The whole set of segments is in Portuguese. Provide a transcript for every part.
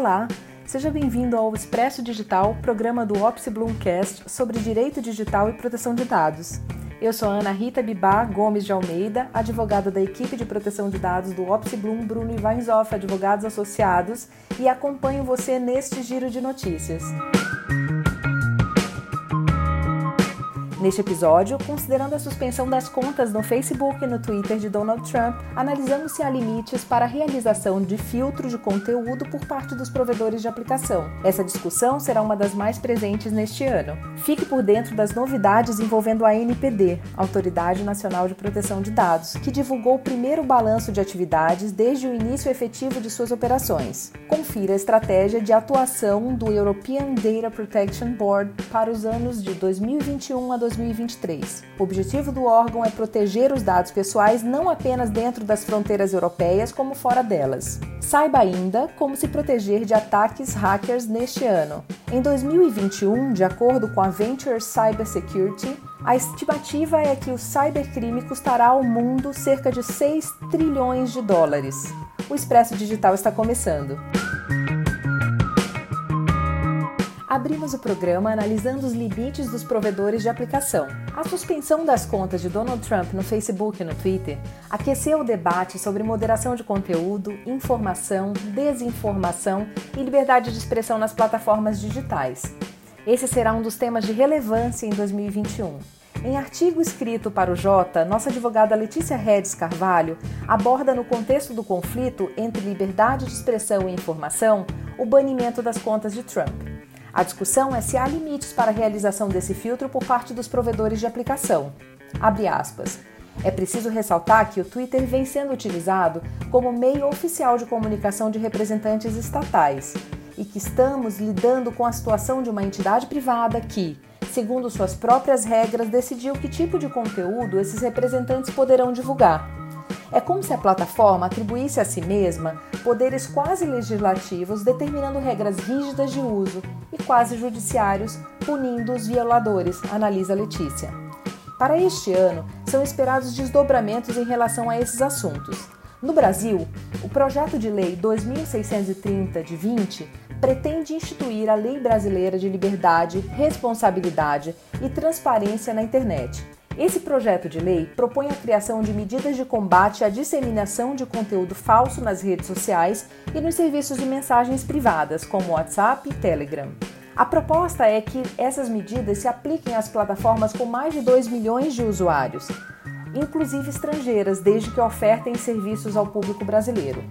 Olá, seja bem-vindo ao Expresso Digital, programa do Opsi Bloomcast sobre direito digital e proteção de dados. Eu sou Ana Rita Bibá Gomes de Almeida, advogada da equipe de proteção de dados do Opsi Bloom Bruno Weinzoff, advogados associados, e acompanho você neste giro de notícias. Neste episódio, considerando a suspensão das contas no Facebook e no Twitter de Donald Trump, analisamos se há limites para a realização de filtro de conteúdo por parte dos provedores de aplicação. Essa discussão será uma das mais presentes neste ano. Fique por dentro das novidades envolvendo a NPD, Autoridade Nacional de Proteção de Dados, que divulgou o primeiro balanço de atividades desde o início efetivo de suas operações. Confira a estratégia de atuação do European Data Protection Board para os anos de 2021 a 2022. 2023. O objetivo do órgão é proteger os dados pessoais não apenas dentro das fronteiras europeias, como fora delas. Saiba ainda como se proteger de ataques hackers neste ano. Em 2021, de acordo com a Venture Cybersecurity, a estimativa é que o cybercrime custará ao mundo cerca de 6 trilhões de dólares. O Expresso Digital está começando. Abrimos o programa analisando os limites dos provedores de aplicação. A suspensão das contas de Donald Trump no Facebook e no Twitter aqueceu o debate sobre moderação de conteúdo, informação, desinformação e liberdade de expressão nas plataformas digitais. Esse será um dos temas de relevância em 2021. Em artigo escrito para o Jota, nossa advogada Letícia Redes Carvalho aborda no contexto do conflito entre liberdade de expressão e informação o banimento das contas de Trump. A discussão é se há limites para a realização desse filtro por parte dos provedores de aplicação. Abre aspas. É preciso ressaltar que o Twitter vem sendo utilizado como meio oficial de comunicação de representantes estatais e que estamos lidando com a situação de uma entidade privada que, segundo suas próprias regras, decidiu que tipo de conteúdo esses representantes poderão divulgar. É como se a plataforma atribuísse a si mesma poderes quase legislativos, determinando regras rígidas de uso, e quase judiciários, punindo os violadores, analisa Letícia. Para este ano, são esperados desdobramentos em relação a esses assuntos. No Brasil, o projeto de lei 2630 de 20 pretende instituir a Lei Brasileira de Liberdade, Responsabilidade e Transparência na Internet esse projeto de lei propõe a criação de medidas de combate à disseminação de conteúdo falso nas redes sociais e nos serviços de mensagens privadas, como WhatsApp e Telegram. A proposta é que essas medidas se apliquem às plataformas com mais de 2 milhões de usuários, inclusive estrangeiras, desde que ofertem serviços ao público brasileiro.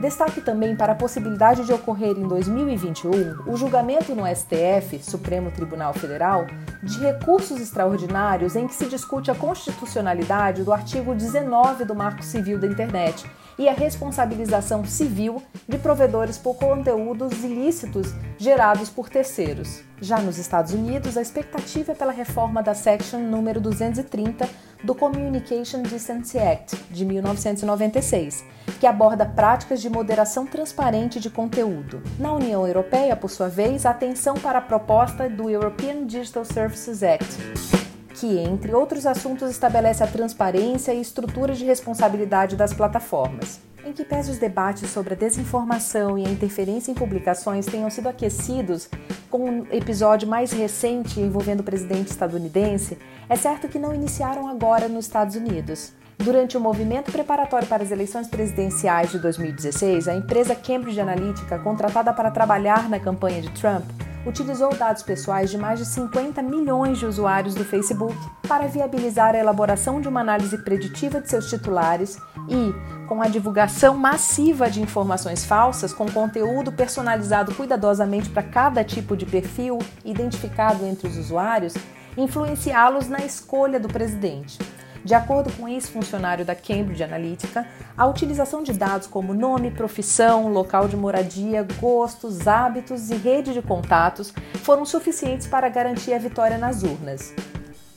Destaque também para a possibilidade de ocorrer em 2021 o julgamento no STF, Supremo Tribunal Federal, de recursos extraordinários em que se discute a constitucionalidade do artigo 19 do Marco Civil da Internet e a responsabilização civil de provedores por conteúdos ilícitos gerados por terceiros. Já nos Estados Unidos, a expectativa é pela reforma da Section número 230 do Communication Decency Act de 1996, que aborda práticas de moderação transparente de conteúdo. Na União Europeia, por sua vez, atenção para a proposta do European Digital Services Act que, entre outros assuntos, estabelece a transparência e estrutura de responsabilidade das plataformas. Em que pese os debates sobre a desinformação e a interferência em publicações tenham sido aquecidos com um episódio mais recente envolvendo o presidente estadunidense, é certo que não iniciaram agora nos Estados Unidos. Durante o movimento preparatório para as eleições presidenciais de 2016, a empresa Cambridge Analytica, contratada para trabalhar na campanha de Trump, utilizou dados pessoais de mais de 50 milhões de usuários do Facebook para viabilizar a elaboração de uma análise preditiva de seus titulares e, com a divulgação massiva de informações falsas com conteúdo personalizado cuidadosamente para cada tipo de perfil identificado entre os usuários, influenciá-los na escolha do presidente. De acordo com ex-funcionário da Cambridge Analytica, a utilização de dados como nome, profissão, local de moradia, gostos, hábitos e rede de contatos foram suficientes para garantir a vitória nas urnas.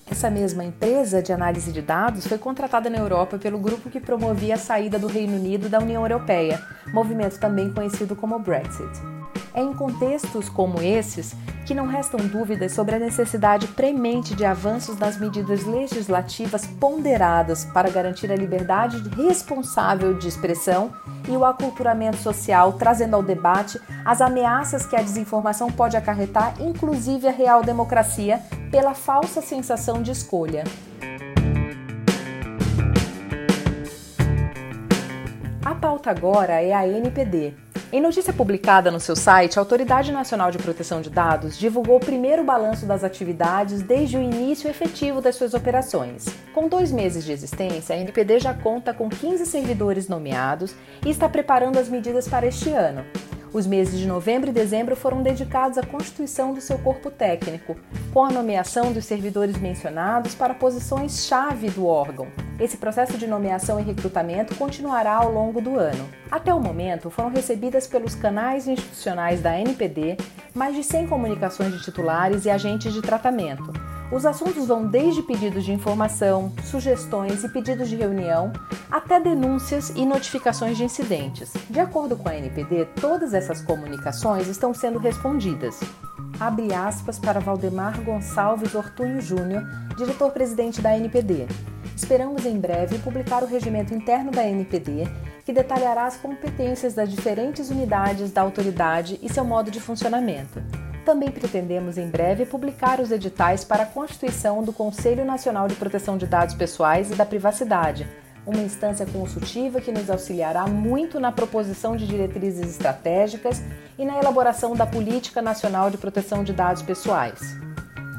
Essa mesma empresa de análise de dados foi contratada na Europa pelo grupo que promovia a saída do Reino Unido da União Europeia, movimento também conhecido como Brexit. É em contextos como esses que não restam dúvidas sobre a necessidade premente de avanços nas medidas legislativas ponderadas para garantir a liberdade responsável de expressão e o aculturamento social, trazendo ao debate as ameaças que a desinformação pode acarretar, inclusive a real democracia, pela falsa sensação de escolha. A pauta agora é a NPD, em notícia publicada no seu site, a Autoridade Nacional de Proteção de Dados divulgou o primeiro balanço das atividades desde o início efetivo das suas operações. Com dois meses de existência, a NPD já conta com 15 servidores nomeados e está preparando as medidas para este ano. Os meses de novembro e dezembro foram dedicados à constituição do seu corpo técnico, com a nomeação dos servidores mencionados para posições-chave do órgão. Esse processo de nomeação e recrutamento continuará ao longo do ano. Até o momento, foram recebidas pelos canais institucionais da NPD mais de 100 comunicações de titulares e agentes de tratamento os assuntos vão desde pedidos de informação, sugestões e pedidos de reunião, até denúncias e notificações de incidentes. De acordo com a NPD, todas essas comunicações estão sendo respondidas. Abre aspas para Valdemar Gonçalves Ortunho Júnior, diretor-presidente da NPD. Esperamos em breve publicar o regimento interno da NPD, que detalhará as competências das diferentes unidades da autoridade e seu modo de funcionamento. Também pretendemos em breve publicar os editais para a constituição do Conselho Nacional de Proteção de Dados Pessoais e da Privacidade, uma instância consultiva que nos auxiliará muito na proposição de diretrizes estratégicas e na elaboração da Política Nacional de Proteção de Dados Pessoais.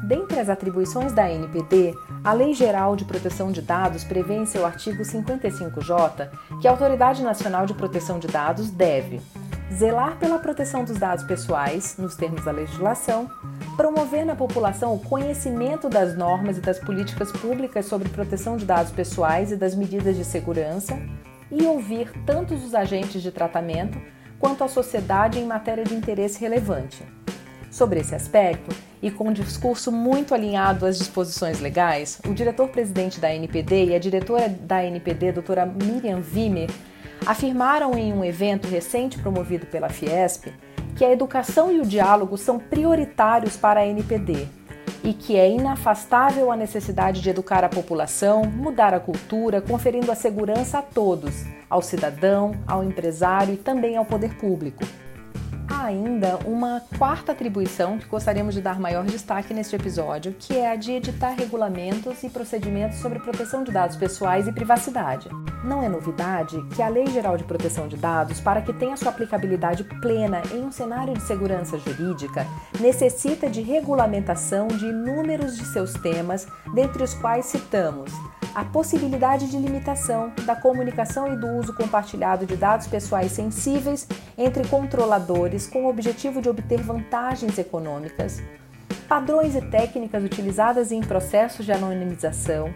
Dentre as atribuições da NPD, a Lei Geral de Proteção de Dados prevê em seu artigo 55J que a Autoridade Nacional de Proteção de Dados deve zelar pela proteção dos dados pessoais, nos termos da legislação, promover na população o conhecimento das normas e das políticas públicas sobre proteção de dados pessoais e das medidas de segurança, e ouvir tanto os agentes de tratamento quanto a sociedade em matéria de interesse relevante. Sobre esse aspecto, e com um discurso muito alinhado às disposições legais, o diretor-presidente da NPD e a diretora da NPD, doutora Miriam Vimer, afirmaram em um evento recente promovido pela Fiesp que a educação e o diálogo são prioritários para a NPD e que é inafastável a necessidade de educar a população, mudar a cultura, conferindo a segurança a todos, ao cidadão, ao empresário e também ao poder público. Ainda uma quarta atribuição que gostaríamos de dar maior destaque neste episódio, que é a de editar regulamentos e procedimentos sobre proteção de dados pessoais e privacidade. Não é novidade que a Lei Geral de Proteção de Dados, para que tenha sua aplicabilidade plena em um cenário de segurança jurídica, necessita de regulamentação de inúmeros de seus temas, dentre os quais citamos a possibilidade de limitação da comunicação e do uso compartilhado de dados pessoais sensíveis entre controladores com o objetivo de obter vantagens econômicas, padrões e técnicas utilizadas em processos de anonimização,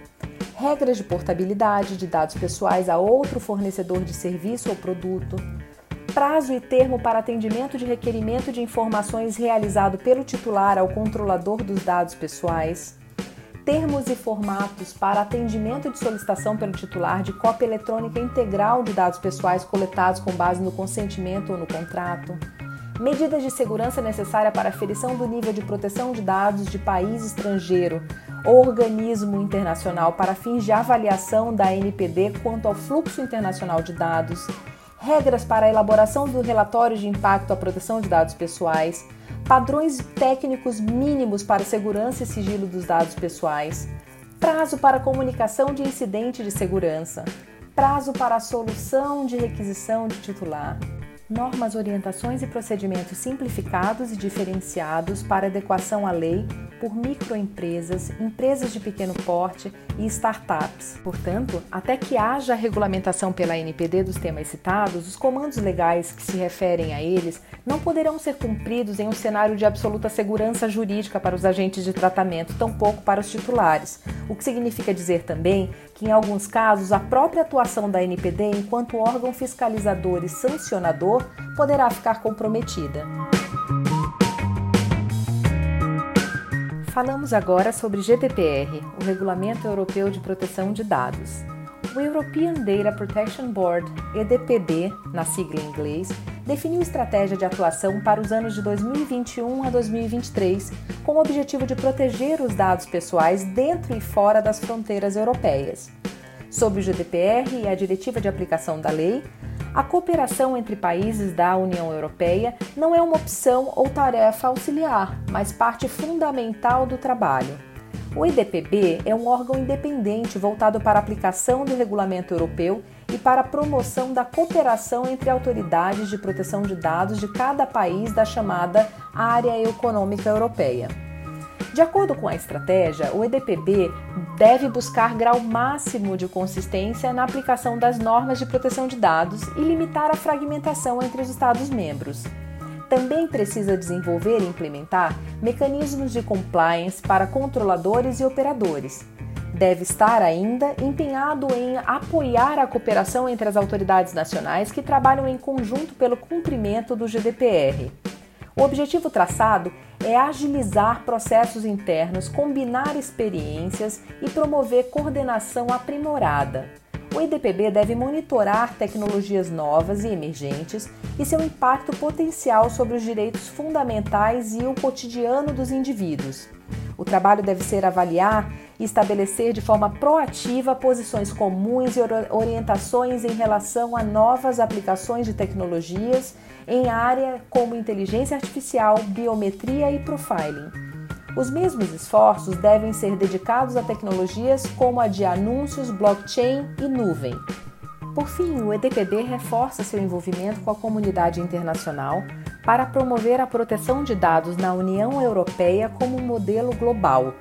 regras de portabilidade de dados pessoais a outro fornecedor de serviço ou produto, prazo e termo para atendimento de requerimento de informações realizado pelo titular ao controlador dos dados pessoais termos e formatos para atendimento de solicitação pelo titular de cópia eletrônica integral de dados pessoais coletados com base no consentimento ou no contrato, medidas de segurança necessária para aferição do nível de proteção de dados de país estrangeiro. Ou organismo internacional para fins de avaliação da NPD quanto ao fluxo internacional de dados, regras para a elaboração do relatório de impacto à proteção de dados pessoais, padrões técnicos mínimos para segurança e sigilo dos dados pessoais, prazo para comunicação de incidente de segurança, prazo para a solução de requisição de titular, normas, orientações e procedimentos simplificados e diferenciados para adequação à lei por microempresas, empresas de pequeno porte e startups. Portanto, até que haja regulamentação pela NPD dos temas citados, os comandos legais que se referem a eles não poderão ser cumpridos em um cenário de absoluta segurança jurídica para os agentes de tratamento, tampouco para os titulares, o que significa dizer também que, em alguns casos, a própria atuação da NPD enquanto órgão fiscalizador e sancionador poderá ficar comprometida. Falamos agora sobre GDPR, o Regulamento Europeu de Proteção de Dados. O European Data Protection Board, EDPB, na sigla em inglês, definiu estratégia de atuação para os anos de 2021 a 2023, com o objetivo de proteger os dados pessoais dentro e fora das fronteiras europeias. Sob o GDPR e a diretiva de aplicação da lei, a cooperação entre países da União Europeia não é uma opção ou tarefa auxiliar, mas parte fundamental do trabalho. O IDPB é um órgão independente voltado para a aplicação do regulamento europeu e para a promoção da cooperação entre autoridades de proteção de dados de cada país da chamada Área Econômica Europeia. De acordo com a estratégia, o EDPB deve buscar grau máximo de consistência na aplicação das normas de proteção de dados e limitar a fragmentação entre os Estados-membros. Também precisa desenvolver e implementar mecanismos de compliance para controladores e operadores, deve estar ainda empenhado em apoiar a cooperação entre as autoridades nacionais que trabalham em conjunto pelo cumprimento do GDPR. O objetivo traçado é agilizar processos internos, combinar experiências e promover coordenação aprimorada. O IDPB deve monitorar tecnologias novas e emergentes e seu impacto potencial sobre os direitos fundamentais e o cotidiano dos indivíduos. O trabalho deve ser avaliar e estabelecer de forma proativa posições comuns e orientações em relação a novas aplicações de tecnologias em área como inteligência artificial, biometria e profiling. Os mesmos esforços devem ser dedicados a tecnologias como a de anúncios, blockchain e nuvem. Por fim, o EDPB reforça seu envolvimento com a comunidade internacional para promover a proteção de dados na União Europeia como um modelo global.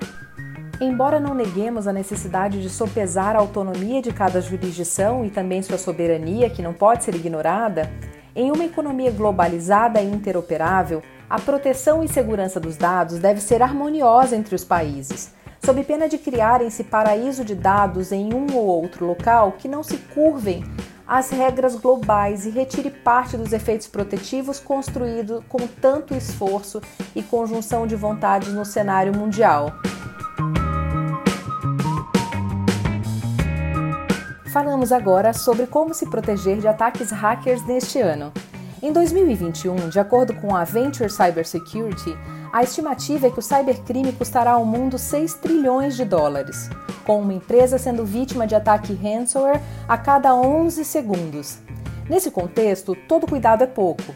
Embora não neguemos a necessidade de sopesar a autonomia de cada jurisdição e também sua soberania, que não pode ser ignorada, em uma economia globalizada e interoperável, a proteção e segurança dos dados deve ser harmoniosa entre os países, sob pena de criarem-se paraíso de dados em um ou outro local que não se curvem as regras globais e retire parte dos efeitos protetivos construídos com tanto esforço e conjunção de vontades no cenário mundial. Falamos agora sobre como se proteger de ataques hackers neste ano. Em 2021, de acordo com a Venture Cybersecurity, a estimativa é que o cybercrime custará ao mundo 6 trilhões de dólares, com uma empresa sendo vítima de ataque ransomware a cada 11 segundos. Nesse contexto, todo cuidado é pouco.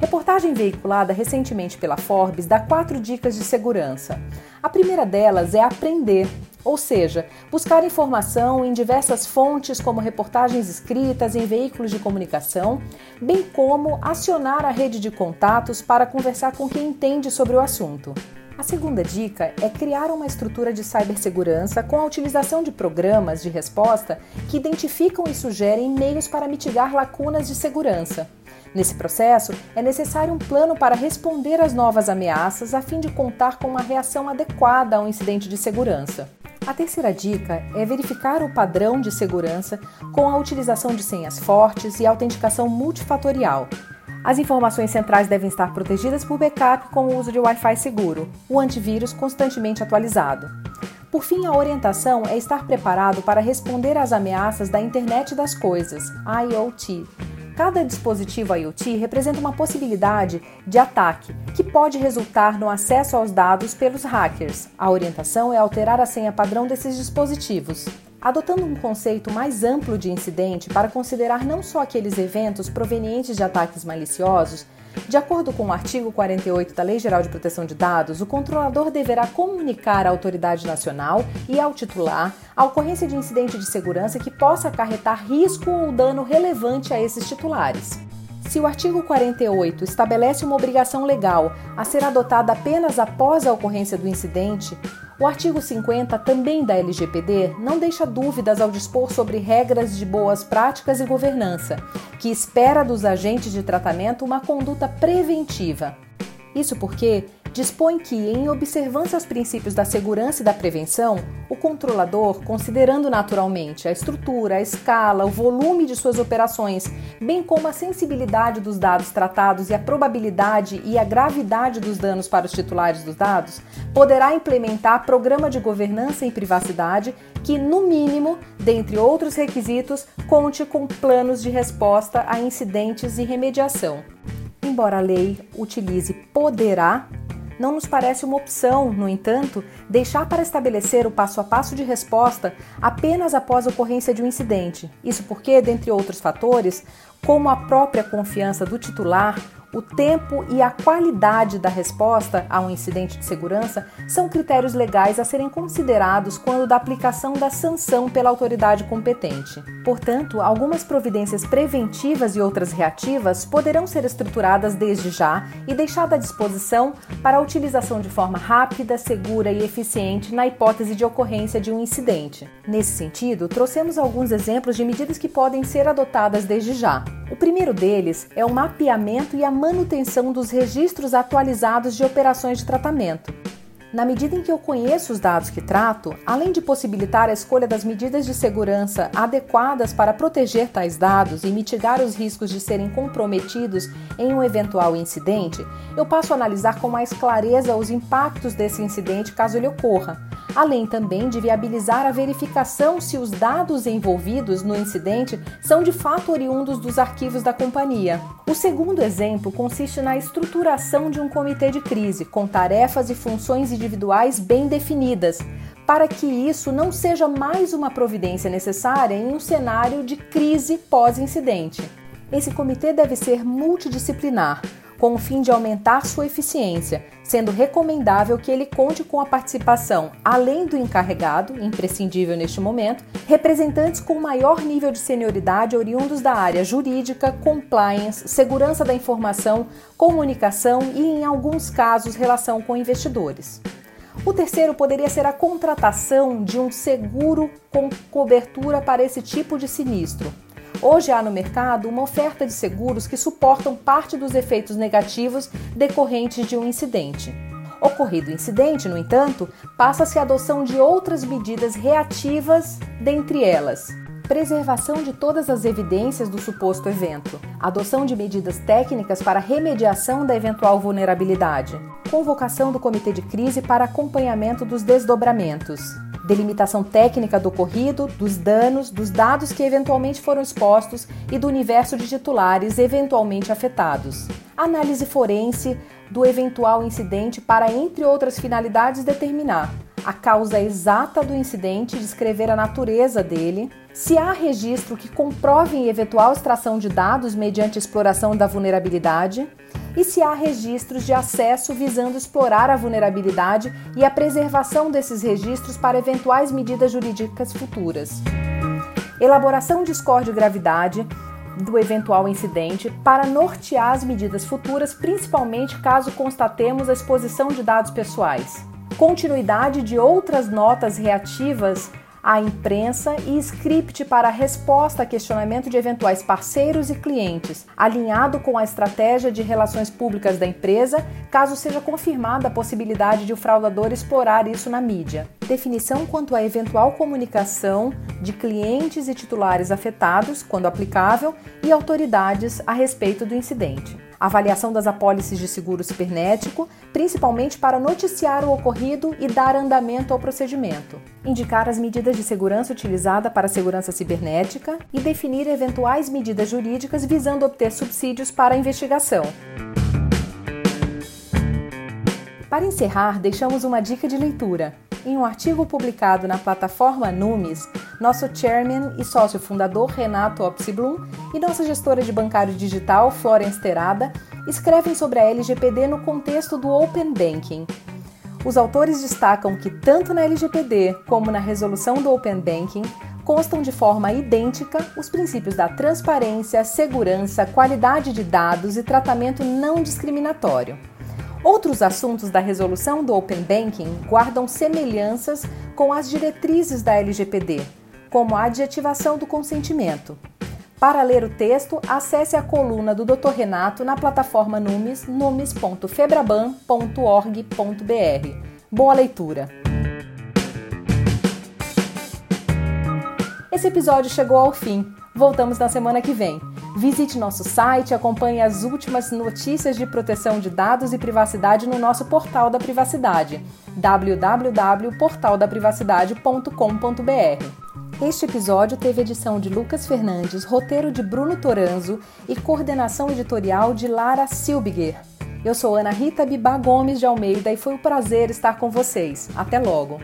Reportagem veiculada recentemente pela Forbes dá quatro dicas de segurança. A primeira delas é aprender, ou seja, buscar informação em diversas fontes, como reportagens escritas em veículos de comunicação, bem como acionar a rede de contatos para conversar com quem entende sobre o assunto. A segunda dica é criar uma estrutura de cibersegurança com a utilização de programas de resposta que identificam e sugerem meios para mitigar lacunas de segurança. Nesse processo, é necessário um plano para responder às novas ameaças a fim de contar com uma reação adequada a um incidente de segurança. A terceira dica é verificar o padrão de segurança com a utilização de senhas fortes e autenticação multifatorial. As informações centrais devem estar protegidas por backup com o uso de Wi-Fi seguro, o antivírus constantemente atualizado. Por fim, a orientação é estar preparado para responder às ameaças da Internet das Coisas, IoT, Cada dispositivo IoT representa uma possibilidade de ataque que pode resultar no acesso aos dados pelos hackers. A orientação é alterar a senha padrão desses dispositivos adotando um conceito mais amplo de incidente para considerar não só aqueles eventos provenientes de ataques maliciosos, de acordo com o artigo 48 da Lei Geral de Proteção de Dados, o controlador deverá comunicar à autoridade nacional e ao titular a ocorrência de incidente de segurança que possa acarretar risco ou dano relevante a esses titulares. Se o artigo 48 estabelece uma obrigação legal a ser adotada apenas após a ocorrência do incidente, o artigo 50, também da LGPD, não deixa dúvidas ao dispor sobre regras de boas práticas e governança, que espera dos agentes de tratamento uma conduta preventiva. Isso porque dispõe que, em observância aos princípios da segurança e da prevenção, o controlador, considerando naturalmente a estrutura, a escala, o volume de suas operações, bem como a sensibilidade dos dados tratados e a probabilidade e a gravidade dos danos para os titulares dos dados, poderá implementar programa de governança em privacidade que, no mínimo, dentre outros requisitos, conte com planos de resposta a incidentes e remediação. embora a lei utilize poderá, não nos parece uma opção, no entanto, deixar para estabelecer o passo a passo de resposta apenas após a ocorrência de um incidente. Isso porque, dentre outros fatores, como a própria confiança do titular, o tempo e a qualidade da resposta a um incidente de segurança são critérios legais a serem considerados quando da aplicação da sanção pela autoridade competente. Portanto, algumas providências preventivas e outras reativas poderão ser estruturadas desde já e deixadas à disposição para a utilização de forma rápida, segura e eficiente na hipótese de ocorrência de um incidente. Nesse sentido, trouxemos alguns exemplos de medidas que podem ser adotadas desde já. O primeiro deles é o mapeamento e a manutenção dos registros atualizados de operações de tratamento. Na medida em que eu conheço os dados que trato, além de possibilitar a escolha das medidas de segurança adequadas para proteger tais dados e mitigar os riscos de serem comprometidos em um eventual incidente, eu passo a analisar com mais clareza os impactos desse incidente caso ele ocorra, além também de viabilizar a verificação se os dados envolvidos no incidente são de fato oriundos dos arquivos da companhia. O segundo exemplo consiste na estruturação de um comitê de crise, com tarefas e funções individuais bem definidas, para que isso não seja mais uma providência necessária em um cenário de crise pós-incidente. Esse comitê deve ser multidisciplinar, com o fim de aumentar sua eficiência, sendo recomendável que ele conte com a participação, além do encarregado, imprescindível neste momento, representantes com maior nível de senioridade oriundos da área jurídica, compliance, segurança da informação, comunicação e, em alguns casos, relação com investidores. O terceiro poderia ser a contratação de um seguro com cobertura para esse tipo de sinistro. Hoje há no mercado uma oferta de seguros que suportam parte dos efeitos negativos decorrentes de um incidente. Ocorrido o incidente, no entanto, passa-se a adoção de outras medidas reativas, dentre elas preservação de todas as evidências do suposto evento, adoção de medidas técnicas para remediação da eventual vulnerabilidade, convocação do comitê de crise para acompanhamento dos desdobramentos, delimitação técnica do ocorrido, dos danos, dos dados que eventualmente foram expostos e do universo de titulares eventualmente afetados. Análise forense do eventual incidente para, entre outras finalidades, determinar a causa exata do incidente, descrever a natureza dele, se há registro que comprove eventual extração de dados mediante exploração da vulnerabilidade, e se há registros de acesso visando explorar a vulnerabilidade e a preservação desses registros para eventuais medidas jurídicas futuras. Elaboração de score de gravidade do eventual incidente para nortear as medidas futuras, principalmente caso constatemos a exposição de dados pessoais. Continuidade de outras notas reativas à imprensa e script para resposta a questionamento de eventuais parceiros e clientes, alinhado com a estratégia de relações públicas da empresa, caso seja confirmada a possibilidade de o fraudador explorar isso na mídia. Definição quanto à eventual comunicação de clientes e titulares afetados, quando aplicável, e autoridades a respeito do incidente avaliação das apólices de seguro cibernético, principalmente para noticiar o ocorrido e dar andamento ao procedimento, indicar as medidas de segurança utilizada para a segurança cibernética e definir eventuais medidas jurídicas visando obter subsídios para a investigação. Para encerrar, deixamos uma dica de leitura. Em um artigo publicado na plataforma Numis, nosso chairman e sócio fundador Renato Opsiblum e nossa gestora de bancário digital Florence Terada escrevem sobre a LGPD no contexto do Open Banking. Os autores destacam que tanto na LGPD como na resolução do Open Banking constam de forma idêntica os princípios da transparência, segurança, qualidade de dados e tratamento não discriminatório. Outros assuntos da resolução do Open Banking guardam semelhanças com as diretrizes da LGPD, como a adjetivação do consentimento. Para ler o texto, acesse a coluna do Dr. Renato na plataforma Numes, numes.febraban.org.br. Boa leitura! Esse episódio chegou ao fim. Voltamos na semana que vem. Visite nosso site, acompanhe as últimas notícias de proteção de dados e privacidade no nosso portal da privacidade, www.portaldaprivacidade.com.br. Este episódio teve edição de Lucas Fernandes, roteiro de Bruno Toranzo e coordenação editorial de Lara Silbiger. Eu sou Ana Rita Bibá Gomes de Almeida e foi um prazer estar com vocês. Até logo!